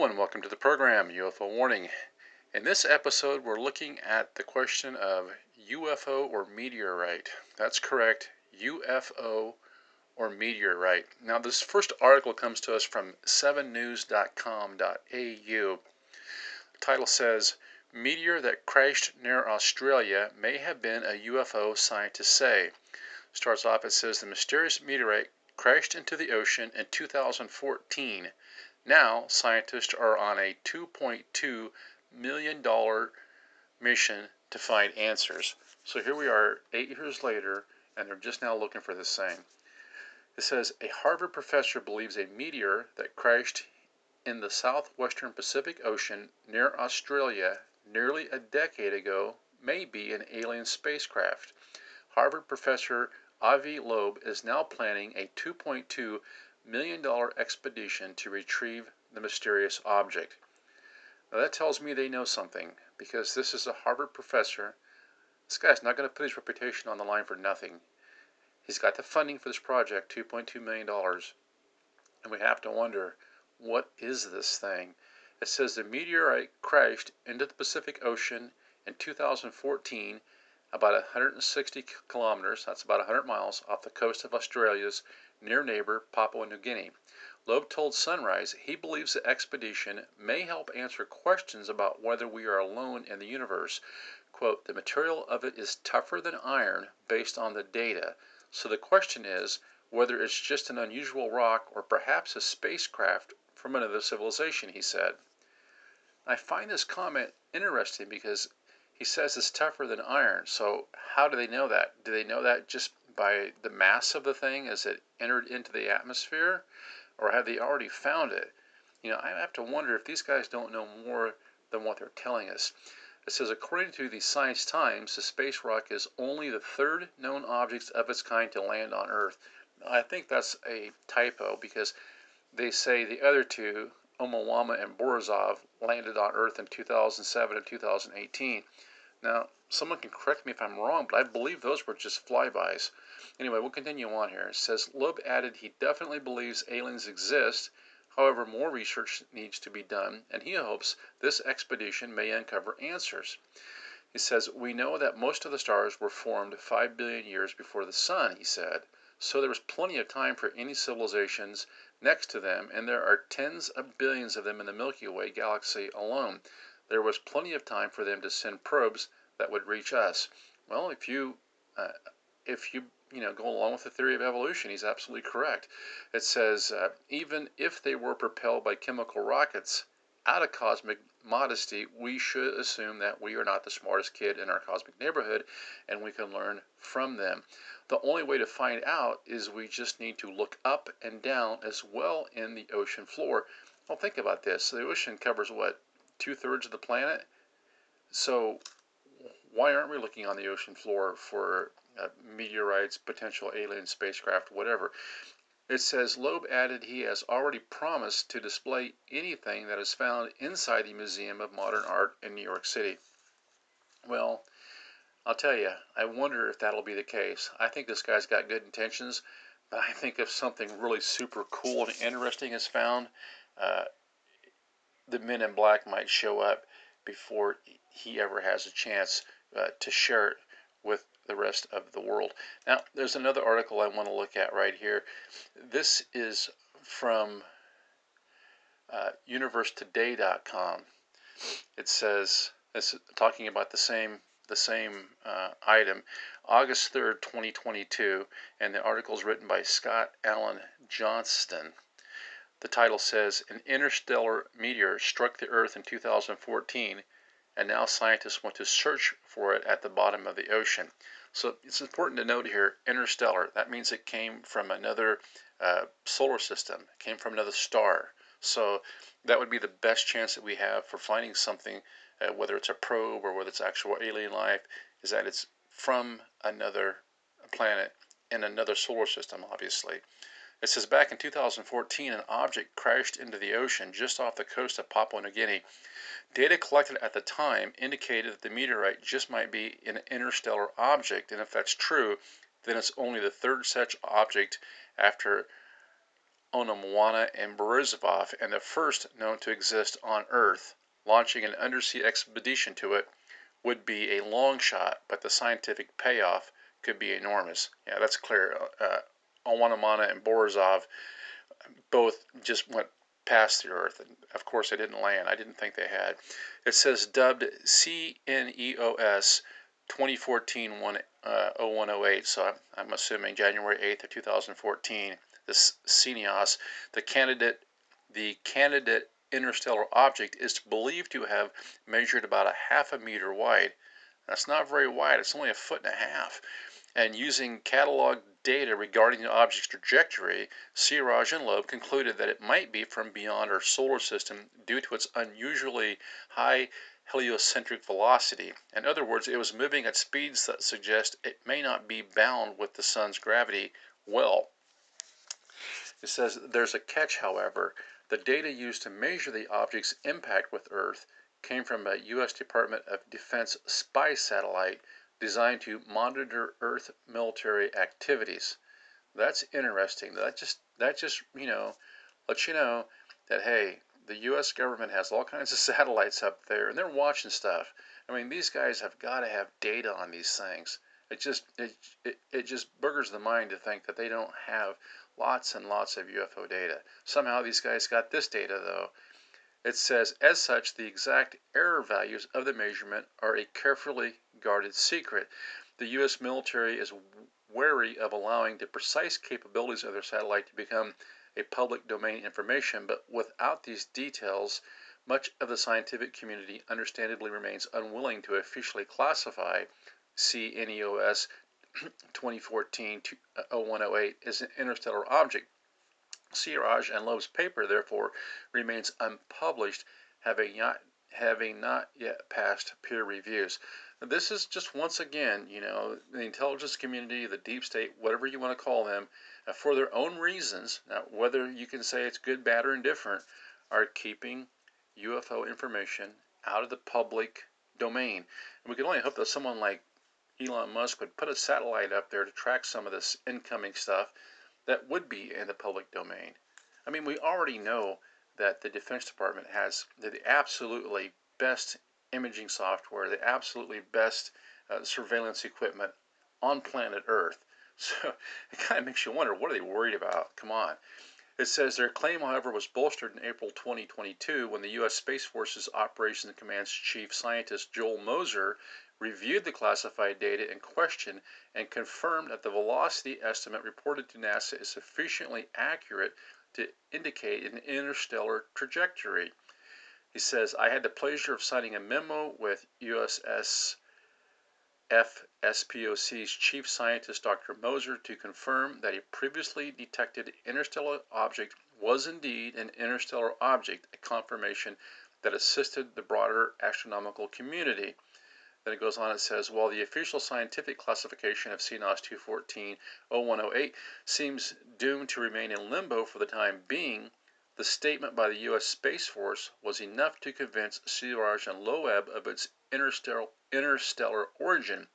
Hello and welcome to the program UFO Warning. In this episode, we're looking at the question of UFO or meteorite. That's correct, UFO or meteorite. Now, this first article comes to us from 7news.com.au. The title says Meteor that crashed near Australia may have been a UFO, scientists say. Starts off, it says the mysterious meteorite crashed into the ocean in 2014. Now, scientists are on a $2.2 million mission to find answers. So here we are, eight years later, and they're just now looking for this thing. It says a Harvard professor believes a meteor that crashed in the southwestern Pacific Ocean near Australia nearly a decade ago may be an alien spacecraft. Harvard professor Avi Loeb is now planning a 2.2 million dollar expedition to retrieve the mysterious object. Now that tells me they know something because this is a Harvard professor. This guy's not going to put his reputation on the line for nothing. He's got the funding for this project, $2.2 million. And we have to wonder what is this thing? It says the meteorite crashed into the Pacific Ocean in 2014 about 160 kilometers, that's about 100 miles, off the coast of Australia's near neighbor, Papua New Guinea. Loeb told Sunrise he believes the expedition may help answer questions about whether we are alone in the universe. Quote, the material of it is tougher than iron based on the data, so the question is whether it's just an unusual rock or perhaps a spacecraft from another civilization, he said. I find this comment interesting because he says it's tougher than iron. So how do they know that? Do they know that just by the mass of the thing as it entered into the atmosphere? Or have they already found it? You know, I have to wonder if these guys don't know more than what they're telling us. It says, according to the Science Times, the space rock is only the third known object of its kind to land on Earth. I think that's a typo because they say the other two, Oumuamua and Borisov, landed on Earth in 2007 and 2018. Now, someone can correct me if I'm wrong, but I believe those were just flybys. Anyway, we'll continue on here. It says Loeb added he definitely believes aliens exist. However, more research needs to be done, and he hopes this expedition may uncover answers. He says, We know that most of the stars were formed 5 billion years before the sun, he said. So there was plenty of time for any civilizations next to them, and there are tens of billions of them in the Milky Way galaxy alone there was plenty of time for them to send probes that would reach us. Well, if you uh, if you you know go along with the theory of evolution, he's absolutely correct. It says uh, even if they were propelled by chemical rockets, out of cosmic modesty, we should assume that we are not the smartest kid in our cosmic neighborhood, and we can learn from them. The only way to find out is we just need to look up and down as well in the ocean floor. Well, think about this. The ocean covers what two thirds of the planet. So, why aren't we looking on the ocean floor for uh, meteorites, potential alien spacecraft, whatever? It says Loeb added he has already promised to display anything that is found inside the Museum of Modern Art in New York City. Well, I'll tell you, I wonder if that'll be the case. I think this guy's got good intentions, but I think if something really super cool and interesting is found, uh, the men in black might show up before he ever has a chance uh, to share it with the rest of the world. Now, there's another article I want to look at right here. This is from uh, universetoday.com. It says it's talking about the same the same uh, item, August 3rd, 2022, and the article is written by Scott Allen Johnston. The title says An interstellar meteor struck the Earth in 2014, and now scientists want to search for it at the bottom of the ocean. So it's important to note here interstellar. That means it came from another uh, solar system, it came from another star. So that would be the best chance that we have for finding something, uh, whether it's a probe or whether it's actual alien life, is that it's from another planet in another solar system, obviously. It says back in 2014, an object crashed into the ocean just off the coast of Papua New Guinea. Data collected at the time indicated that the meteorite just might be an interstellar object, and if that's true, then it's only the third such object after Oumuamua and Borisov, and the first known to exist on Earth. Launching an undersea expedition to it would be a long shot, but the scientific payoff could be enormous. Yeah, that's clear. Uh, and Borisov both just went past the Earth, and of course they didn't land. I didn't think they had. It says dubbed CNEOS 2014 uh, 0108, so I'm, I'm assuming January 8th of 2014. This CNEOS, the candidate, the candidate interstellar object is believed to have measured about a half a meter wide. That's not very wide, it's only a foot and a half. And using catalog data regarding the object's trajectory, Siraj and Loeb concluded that it might be from beyond our solar system due to its unusually high heliocentric velocity. In other words, it was moving at speeds that suggest it may not be bound with the sun's gravity well. It says there's a catch, however. The data used to measure the object's impact with Earth came from a U.S. Department of Defense spy satellite designed to monitor Earth military activities. That's interesting. That just that just you know lets you know that hey, the U.S. government has all kinds of satellites up there, and they're watching stuff. I mean, these guys have got to have data on these things. It just it, it, it just burgers the mind to think that they don't have Lots and lots of UFO data. Somehow these guys got this data though. It says, as such, the exact error values of the measurement are a carefully guarded secret. The U.S. military is wary of allowing the precise capabilities of their satellite to become a public domain information, but without these details, much of the scientific community understandably remains unwilling to officially classify CNEOS 2014 uh, 0108 as an interstellar object. Siraj and Loeb's paper, therefore, remains unpublished, having not, having not yet passed peer reviews. This is just once again, you know, the intelligence community, the deep state, whatever you want to call them, uh, for their own reasons, now whether you can say it's good, bad, or indifferent, are keeping UFO information out of the public domain. And we can only hope that someone like Elon Musk would put a satellite up there to track some of this incoming stuff that would be in the public domain. I mean, we already know that the Defense Department has the absolutely best imaging software, the absolutely best uh, surveillance equipment on planet Earth. So it kind of makes you wonder what are they worried about? Come on. It says their claim, however, was bolstered in April 2022 when the U.S. Space Force's Operations Command's chief scientist Joel Moser reviewed the classified data in question and confirmed that the velocity estimate reported to NASA is sufficiently accurate to indicate an interstellar trajectory. He says, I had the pleasure of signing a memo with USS FSPOC's chief scientist, Dr. Moser, to confirm that a previously detected interstellar object was indeed an interstellar object, a confirmation that assisted the broader astronomical community. Then it goes on, it says, while the official scientific classification of CNEOS 214 0108 seems doomed to remain in limbo for the time being, the statement by the U.S. Space Force was enough to convince Siraj and Loeb of its interstellar, interstellar origin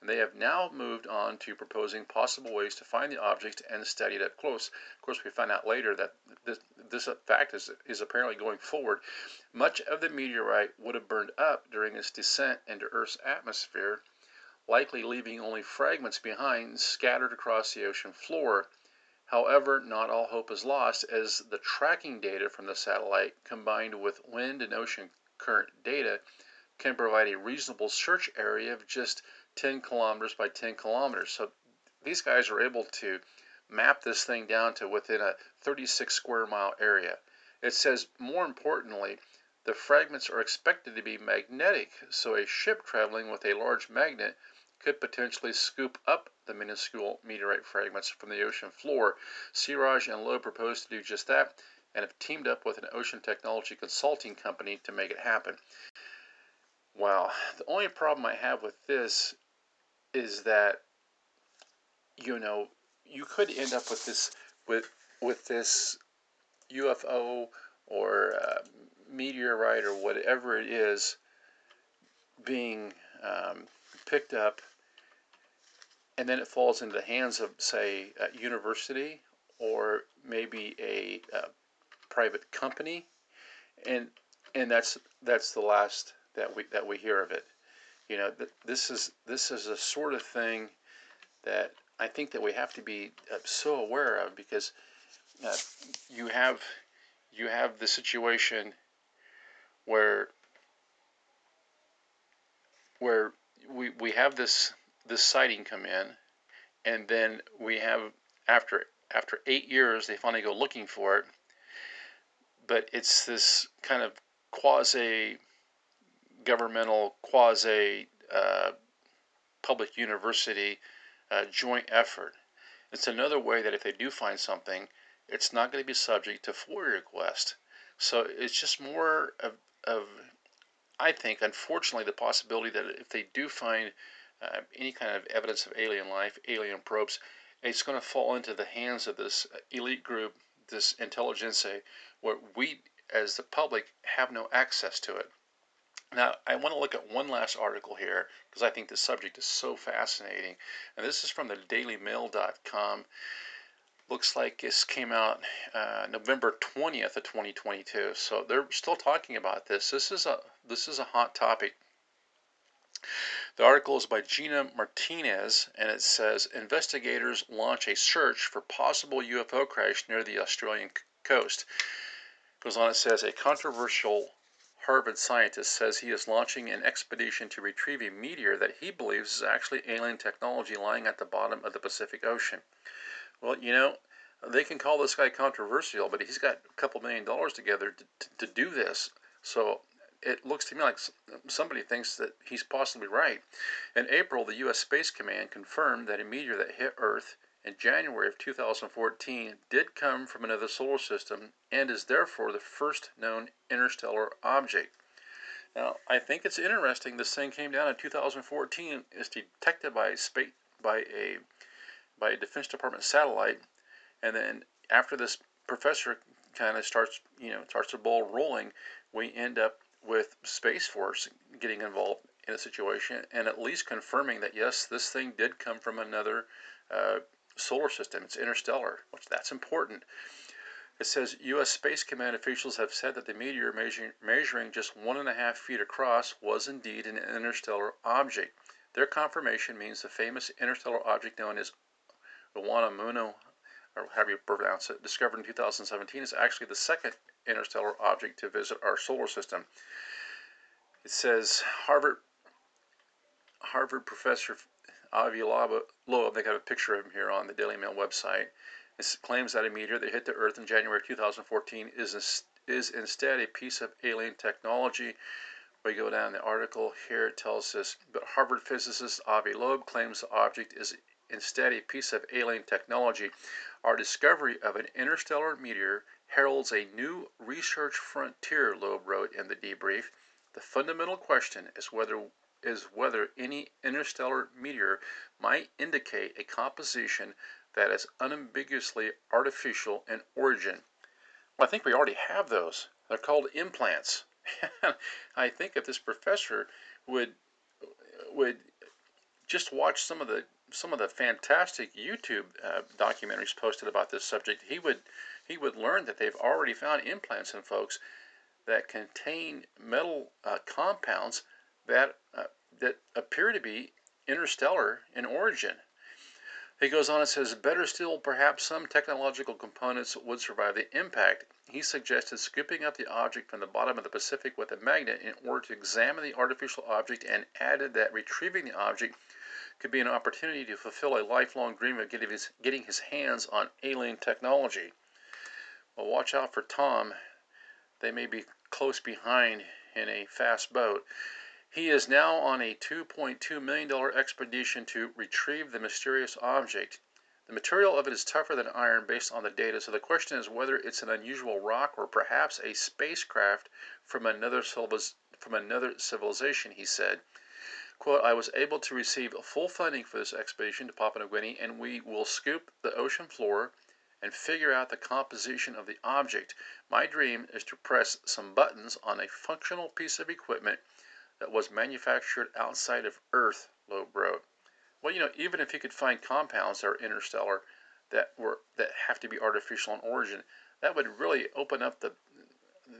and they have now moved on to proposing possible ways to find the object and study it up close. Of course, we find out later that this, this fact is, is apparently going forward. Much of the meteorite would have burned up during its descent into Earth's atmosphere, likely leaving only fragments behind scattered across the ocean floor. However, not all hope is lost as the tracking data from the satellite combined with wind and ocean current data can provide a reasonable search area of just 10 kilometers by 10 kilometers. So these guys are able to map this thing down to within a 36 square mile area. It says, more importantly, the fragments are expected to be magnetic, so a ship traveling with a large magnet could potentially scoop up the minuscule meteorite fragments from the ocean floor. Siraj and Loeb proposed to do just that and have teamed up with an ocean technology consulting company to make it happen. Wow, the only problem I have with this is that you know you could end up with this with with this UFO or uh, meteorite or whatever it is being um, picked up and then it falls into the hands of say a university or maybe a, a private company, and and that's that's the last that we that we hear of it. You know, th- this is this is a sort of thing that I think that we have to be uh, so aware of because uh, you have you have the situation where where we we have this this sighting come in, and then we have after after eight years they finally go looking for it, but it's this kind of quasi governmental quasi uh, public university uh, joint effort. It's another way that if they do find something, it's not going to be subject to FOIA request. So it's just more of, of I think, unfortunately, the possibility that if they do find uh, any kind of evidence of alien life, alien probes, it's going to fall into the hands of this elite group, this intelligentsia, where we, as the public, have no access to it. Now, I want to look at one last article here because I think the subject is so fascinating. And this is from the dailymail.com. Looks like this came out uh, November 20th of 2022. So they're still talking about this. This is a this is a hot topic. The article is by Gina Martinez and it says investigators launch a search for possible UFO crash near the Australian coast. Goes on it says a controversial Harvard scientist says he is launching an expedition to retrieve a meteor that he believes is actually alien technology lying at the bottom of the Pacific Ocean. Well, you know, they can call this guy controversial, but he's got a couple million dollars together to, to, to do this. So it looks to me like somebody thinks that he's possibly right. In April, the U.S. Space Command confirmed that a meteor that hit Earth in January of 2014 did come from another solar system and is therefore the first known interstellar object. Now, I think it's interesting this thing came down in 2014 is detected by a space by a by a Defense Department satellite and then after this professor kind of starts, you know, starts the ball rolling, we end up with Space Force getting involved in a situation and at least confirming that yes, this thing did come from another uh, solar system. It's interstellar, which that's important. It says U.S. Space Command officials have said that the meteor measuring, measuring just one and a half feet across was indeed an interstellar object. Their confirmation means the famous interstellar object known as Oumuamua, or however you pronounce it, discovered in 2017, is actually the second interstellar object to visit our solar system. It says Harvard Harvard professor Avi Loeb, they got a picture of him here on the Daily Mail website. It claims that a meteor that hit the Earth in January 2014 is, is instead a piece of alien technology. We go down the article here, it tells us, but Harvard physicist Avi Loeb claims the object is instead a piece of alien technology. Our discovery of an interstellar meteor heralds a new research frontier, Loeb wrote in the debrief. The fundamental question is whether is whether any interstellar meteor might indicate a composition that is unambiguously artificial in origin. Well, I think we already have those. They're called implants. I think if this professor would would just watch some of the some of the fantastic YouTube uh, documentaries posted about this subject, he would he would learn that they've already found implants in folks that contain metal uh, compounds that uh, that appear to be interstellar in origin. He goes on and says, better still, perhaps some technological components would survive the impact. He suggested scooping up the object from the bottom of the Pacific with a magnet in order to examine the artificial object and added that retrieving the object could be an opportunity to fulfill a lifelong dream of getting his, getting his hands on alien technology. Well, watch out for Tom. They may be close behind in a fast boat. He is now on a $2.2 million expedition to retrieve the mysterious object. The material of it is tougher than iron based on the data, so the question is whether it's an unusual rock or perhaps a spacecraft from another, from another civilization, he said. Quote, I was able to receive full funding for this expedition to Papua New Guinea, and we will scoop the ocean floor and figure out the composition of the object. My dream is to press some buttons on a functional piece of equipment that was manufactured outside of Earth, Loeb wrote. Well, you know, even if he could find compounds that are interstellar, that were that have to be artificial in origin. That would really open up the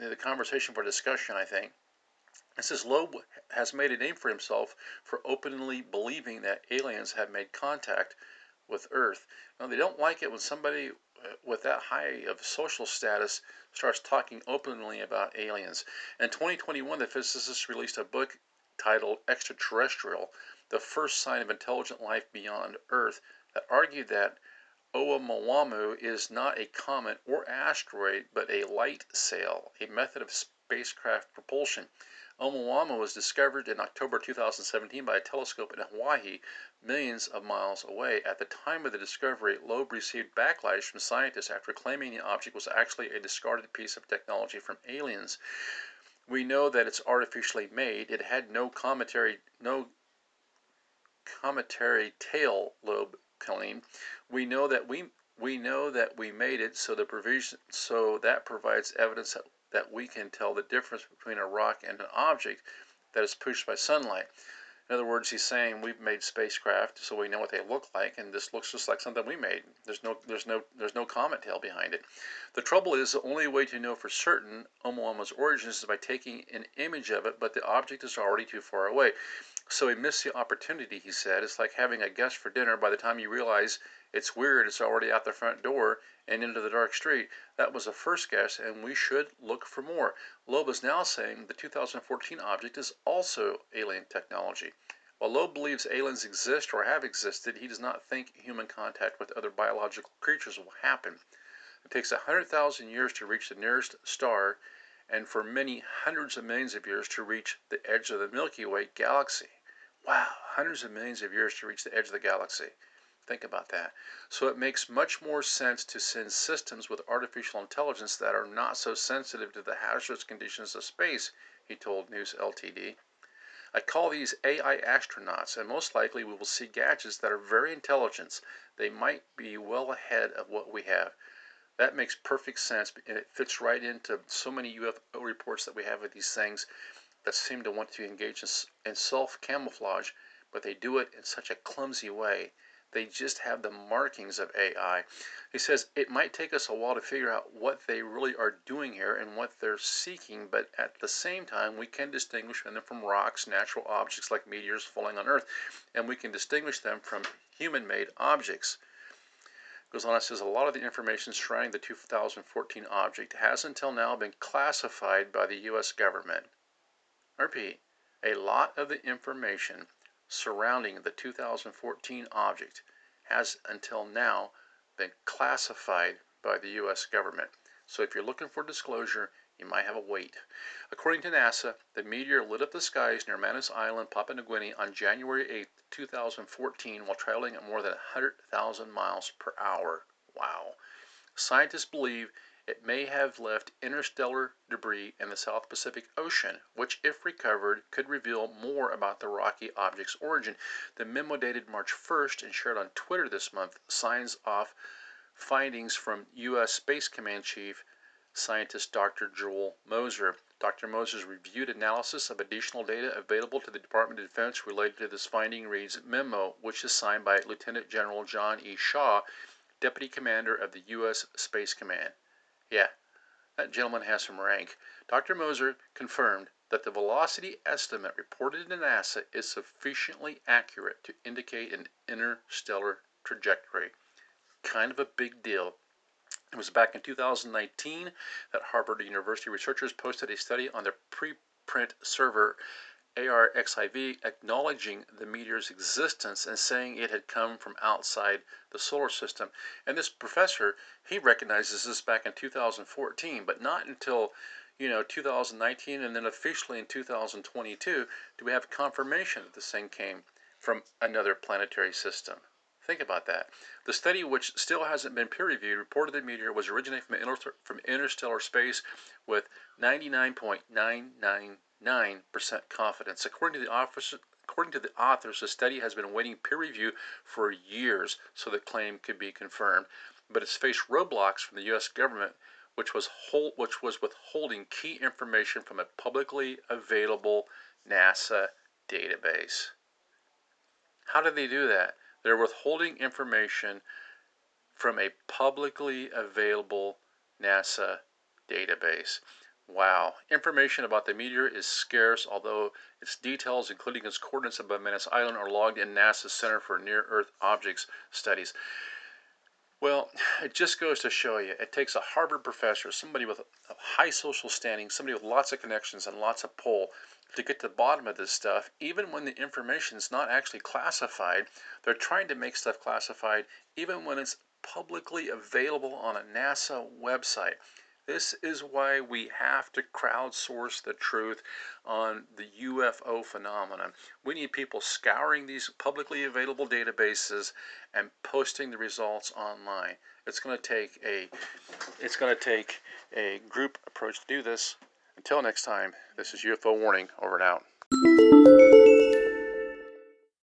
the conversation for discussion. I think. It says Loeb has made a name for himself for openly believing that aliens have made contact with Earth. Now they don't like it when somebody with that high of social status starts talking openly about aliens. In 2021, the physicists released a book titled Extraterrestrial, the first sign of intelligent life beyond Earth, that argued that Oumuamua is not a comet or asteroid, but a light sail, a method of spacecraft propulsion. Oumuamua was discovered in October 2017 by a telescope in Hawaii, millions of miles away. At the time of the discovery, Loeb received backlash from scientists after claiming the object was actually a discarded piece of technology from aliens. We know that it's artificially made. It had no cometary, no cometary tail, Loeb claimed. We know that we we know that we made it so the provision so that provides evidence that that we can tell the difference between a rock and an object that is pushed by sunlight. In other words, he's saying we've made spacecraft so we know what they look like, and this looks just like something we made. There's no, there's no, there's no comet tail behind it. The trouble is, the only way to know for certain Oumuamua's origins is by taking an image of it, but the object is already too far away. So he missed the opportunity. He said it's like having a guest for dinner. By the time you realize it's weird, it's already out the front door and into the dark street. That was a first guess, and we should look for more. Loeb is now saying the 2014 object is also alien technology. While Loeb believes aliens exist or have existed, he does not think human contact with other biological creatures will happen. It takes 100,000 years to reach the nearest star, and for many hundreds of millions of years to reach the edge of the Milky Way galaxy. Wow, hundreds of millions of years to reach the edge of the galaxy. Think about that. So it makes much more sense to send systems with artificial intelligence that are not so sensitive to the hazardous conditions of space, he told News Ltd. I call these AI astronauts, and most likely we will see gadgets that are very intelligent. They might be well ahead of what we have. That makes perfect sense, and it fits right into so many UFO reports that we have of these things that seem to want to engage in, self camouflage, but they do it in such a clumsy way. They just have the markings of AI. He says it might take us a while to figure out what they really are doing here and what they're seeking, but at the same time, we can distinguish them from rocks, natural objects like meteors falling on Earth, and we can distinguish them from human made objects. Goes on, it says a lot of the information surrounding the 2014 object has until now been classified by the U.S. government. I repeat, a lot of the information surrounding the 2014 object has until now been classified by the U.S. government. So if you're looking for disclosure, you might have a wait. According to NASA, the meteor lit up the skies near Manus Island, Papua New Guinea on January 8, 2014 while traveling at more than 100,000 miles per hour. Wow. Scientists believe it may have left interstellar debris in the South Pacific Ocean, which, if recovered, could reveal more about the rocky object's origin. The memo dated March 1st and shared on Twitter this month signs off findings from U.S. Space Command Chief scientist Dr. Joel Moser. Dr. Moser's reviewed analysis of additional data available to the Department of Defense related to this finding reads Memo, which is signed by Lieutenant General John E. Shaw, Deputy Commander of the U.S. Space Command. Yeah, that gentleman has some rank. Dr. Moser confirmed that the velocity estimate reported to NASA is sufficiently accurate to indicate an interstellar trajectory. Kind of a big deal. It was back in 2019 that Harvard University researchers posted a study on their preprint server ARXIV acknowledging the meteor's existence and saying it had come from outside the solar system. And this professor, he recognizes this back in 2014, but not until you know 2019 and then officially in 2022 do we have confirmation that this thing came from another planetary system. Think about that. The study, which still hasn't been peer reviewed, reported the meteor was originating from, inter- from interstellar space with 99.999 9% confidence. According to the office, According to the authors, the study has been awaiting peer review for years so the claim could be confirmed, but it's faced roadblocks from the U.S. government, which was hold, which was withholding key information from a publicly available NASA database. How did they do that? They're withholding information from a publicly available NASA database. Wow. Information about the meteor is scarce, although its details, including its coordinates above Manus Island, are logged in NASA's Center for Near Earth Objects Studies. Well, it just goes to show you, it takes a Harvard professor, somebody with a high social standing, somebody with lots of connections and lots of pull to get to the bottom of this stuff. Even when the information is not actually classified, they're trying to make stuff classified, even when it's publicly available on a NASA website. This is why we have to crowdsource the truth on the UFO phenomenon. We need people scouring these publicly available databases and posting the results online. It's going to take a it's going to take a group approach to do this. Until next time, this is UFO Warning over and out.